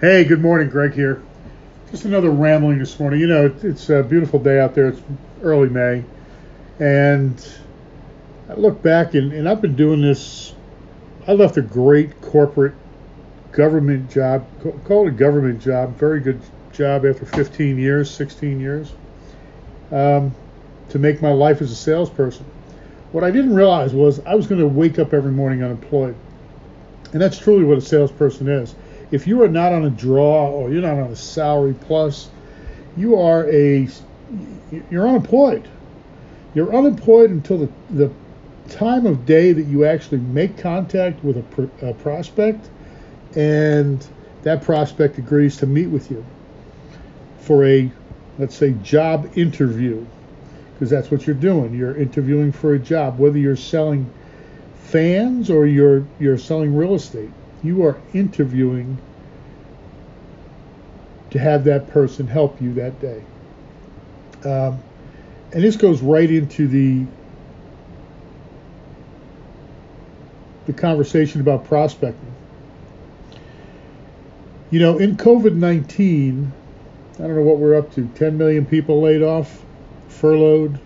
Hey, good morning, Greg here. Just another rambling this morning. You know, it's a beautiful day out there. It's early May. And I look back, and, and I've been doing this. I left a great corporate government job, call it a government job, very good job after 15 years, 16 years, um, to make my life as a salesperson. What I didn't realize was I was going to wake up every morning unemployed. And that's truly what a salesperson is. If you are not on a draw or you're not on a salary plus, you are a you're unemployed. You're unemployed until the, the time of day that you actually make contact with a, a prospect and that prospect agrees to meet with you for a let's say job interview because that's what you're doing. You're interviewing for a job, whether you're selling fans or you're you're selling real estate. You are interviewing to have that person help you that day. Um, and this goes right into the the conversation about prospecting. You know, in COVID 19, I don't know what we're up to 10 million people laid off, furloughed,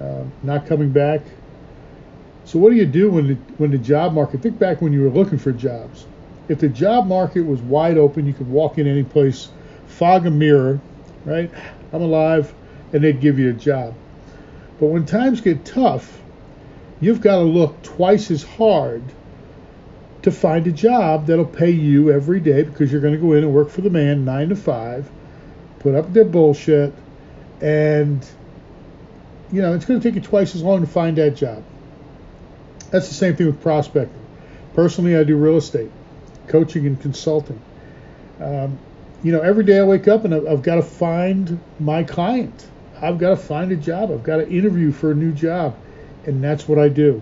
uh, not coming back. So what do you do when the, when the job market? Think back when you were looking for jobs. If the job market was wide open, you could walk in any place, fog a mirror, right? I'm alive, and they'd give you a job. But when times get tough, you've got to look twice as hard to find a job that'll pay you every day because you're going to go in and work for the man nine to five, put up their bullshit, and you know it's going to take you twice as long to find that job. That's the same thing with prospecting. Personally, I do real estate, coaching, and consulting. Um, you know, every day I wake up and I've, I've got to find my client. I've got to find a job. I've got to interview for a new job, and that's what I do.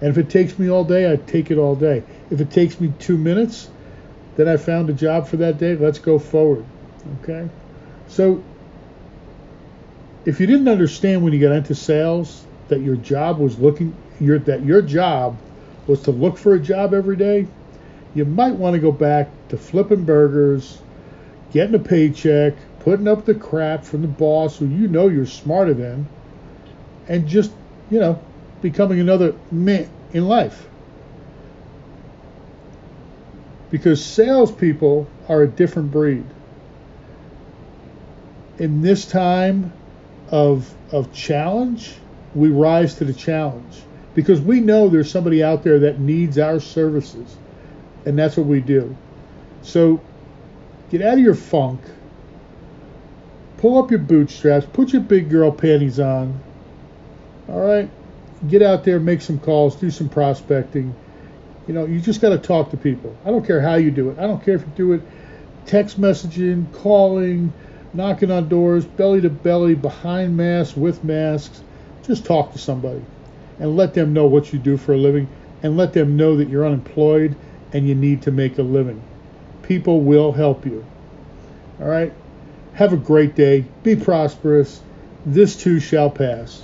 And if it takes me all day, I take it all day. If it takes me two minutes, then I found a job for that day. Let's go forward. Okay? So, if you didn't understand when you got into sales that your job was looking your, that your job was to look for a job every day, you might want to go back to flipping burgers, getting a paycheck, putting up the crap from the boss who you know you're smarter than, and just, you know, becoming another man in life. Because salespeople are a different breed. In this time of, of challenge, we rise to the challenge because we know there's somebody out there that needs our services, and that's what we do. So get out of your funk, pull up your bootstraps, put your big girl panties on. All right, get out there, make some calls, do some prospecting. You know, you just got to talk to people. I don't care how you do it. I don't care if you do it text messaging, calling, knocking on doors, belly to belly, behind masks, with masks. Just talk to somebody and let them know what you do for a living and let them know that you're unemployed and you need to make a living. People will help you. All right? Have a great day. Be prosperous. This too shall pass.